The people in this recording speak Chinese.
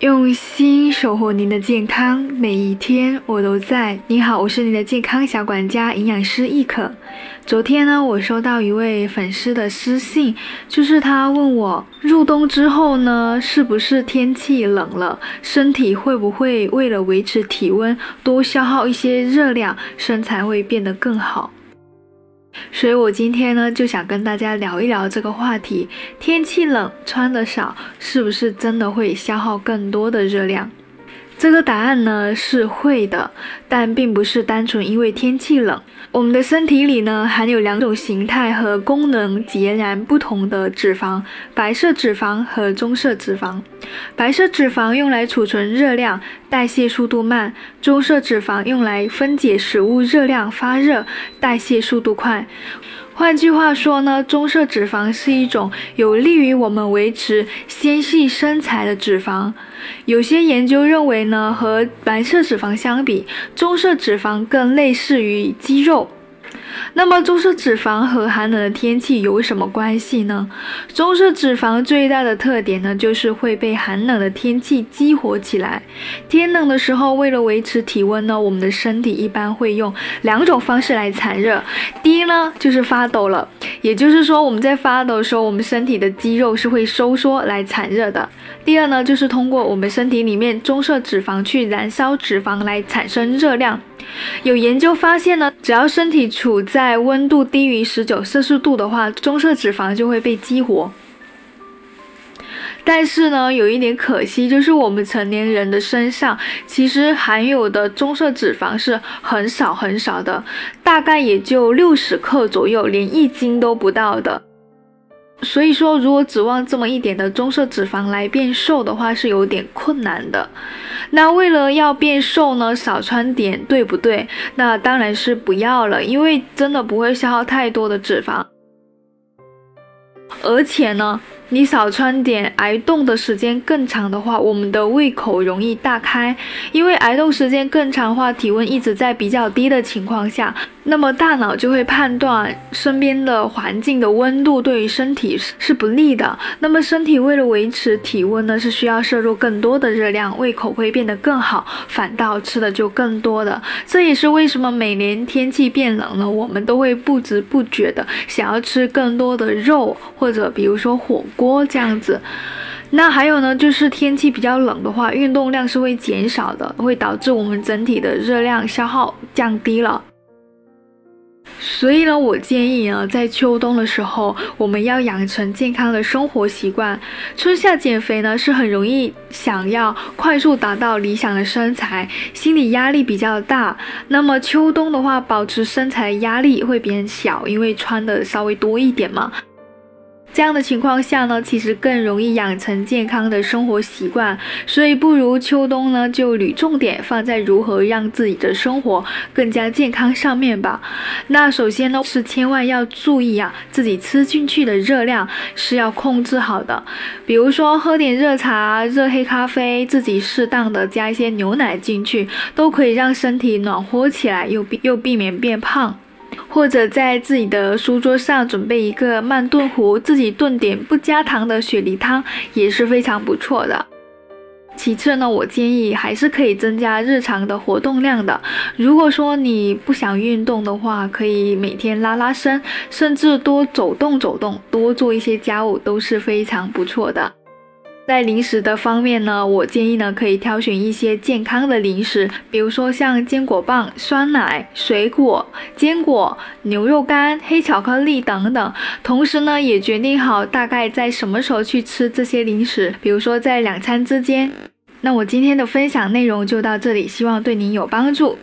用心守护您的健康，每一天我都在。你好，我是您的健康小管家营养师易可。昨天呢，我收到一位粉丝的私信，就是他问我，入冬之后呢，是不是天气冷了，身体会不会为了维持体温多消耗一些热量，身材会变得更好？所以我今天呢，就想跟大家聊一聊这个话题：天气冷，穿的少，是不是真的会消耗更多的热量？这个答案呢是会的，但并不是单纯因为天气冷。我们的身体里呢含有两种形态和功能截然不同的脂肪：白色脂肪和棕色脂肪。白色脂肪用来储存热量，代谢速度慢；棕色脂肪用来分解食物热量，发热，代谢速度快。换句话说呢，棕色脂肪是一种有利于我们维持纤细身材的脂肪。有些研究认为呢，和白色脂肪相比，棕色脂肪更类似于肌肉。那么棕色脂肪和寒冷的天气有什么关系呢？棕色脂肪最大的特点呢，就是会被寒冷的天气激活起来。天冷的时候，为了维持体温呢，我们的身体一般会用两种方式来产热。第一呢，就是发抖了，也就是说我们在发抖的时候，我们身体的肌肉是会收缩来产热的。第二呢，就是通过我们身体里面棕色脂肪去燃烧脂肪来产生热量。有研究发现呢，只要身体处在温度低于十九摄氏度的话，棕色脂肪就会被激活。但是呢，有一点可惜，就是我们成年人的身上其实含有的棕色脂肪是很少很少的，大概也就六十克左右，连一斤都不到的。所以说，如果指望这么一点的棕色脂肪来变瘦的话，是有点困难的。那为了要变瘦呢，少穿点，对不对？那当然是不要了，因为真的不会消耗太多的脂肪，而且呢。你少穿点，挨冻的时间更长的话，我们的胃口容易大开。因为挨冻时间更长的话，体温一直在比较低的情况下，那么大脑就会判断身边的环境的温度对于身体是是不利的。那么身体为了维持体温呢，是需要摄入更多的热量，胃口会变得更好，反倒吃的就更多的。这也是为什么每年天气变冷了，我们都会不知不觉的想要吃更多的肉，或者比如说火。锅这样子，那还有呢，就是天气比较冷的话，运动量是会减少的，会导致我们整体的热量消耗降低了。所以呢，我建议啊，在秋冬的时候，我们要养成健康的生活习惯。春夏减肥呢，是很容易想要快速达到理想的身材，心理压力比较大。那么秋冬的话，保持身材压力会变小，因为穿的稍微多一点嘛。这样的情况下呢，其实更容易养成健康的生活习惯，所以不如秋冬呢就捋重点放在如何让自己的生活更加健康上面吧。那首先呢是千万要注意啊，自己吃进去的热量是要控制好的，比如说喝点热茶、热黑咖啡，自己适当的加一些牛奶进去，都可以让身体暖和起来，又避又避免变胖。或者在自己的书桌上准备一个慢炖壶，自己炖点不加糖的雪梨汤也是非常不错的。其次呢，我建议还是可以增加日常的活动量的。如果说你不想运动的话，可以每天拉拉伸，甚至多走动走动，多做一些家务都是非常不错的。在零食的方面呢，我建议呢可以挑选一些健康的零食，比如说像坚果棒、酸奶、水果、坚果、牛肉干、黑巧克力等等。同时呢，也决定好大概在什么时候去吃这些零食，比如说在两餐之间。那我今天的分享内容就到这里，希望对您有帮助。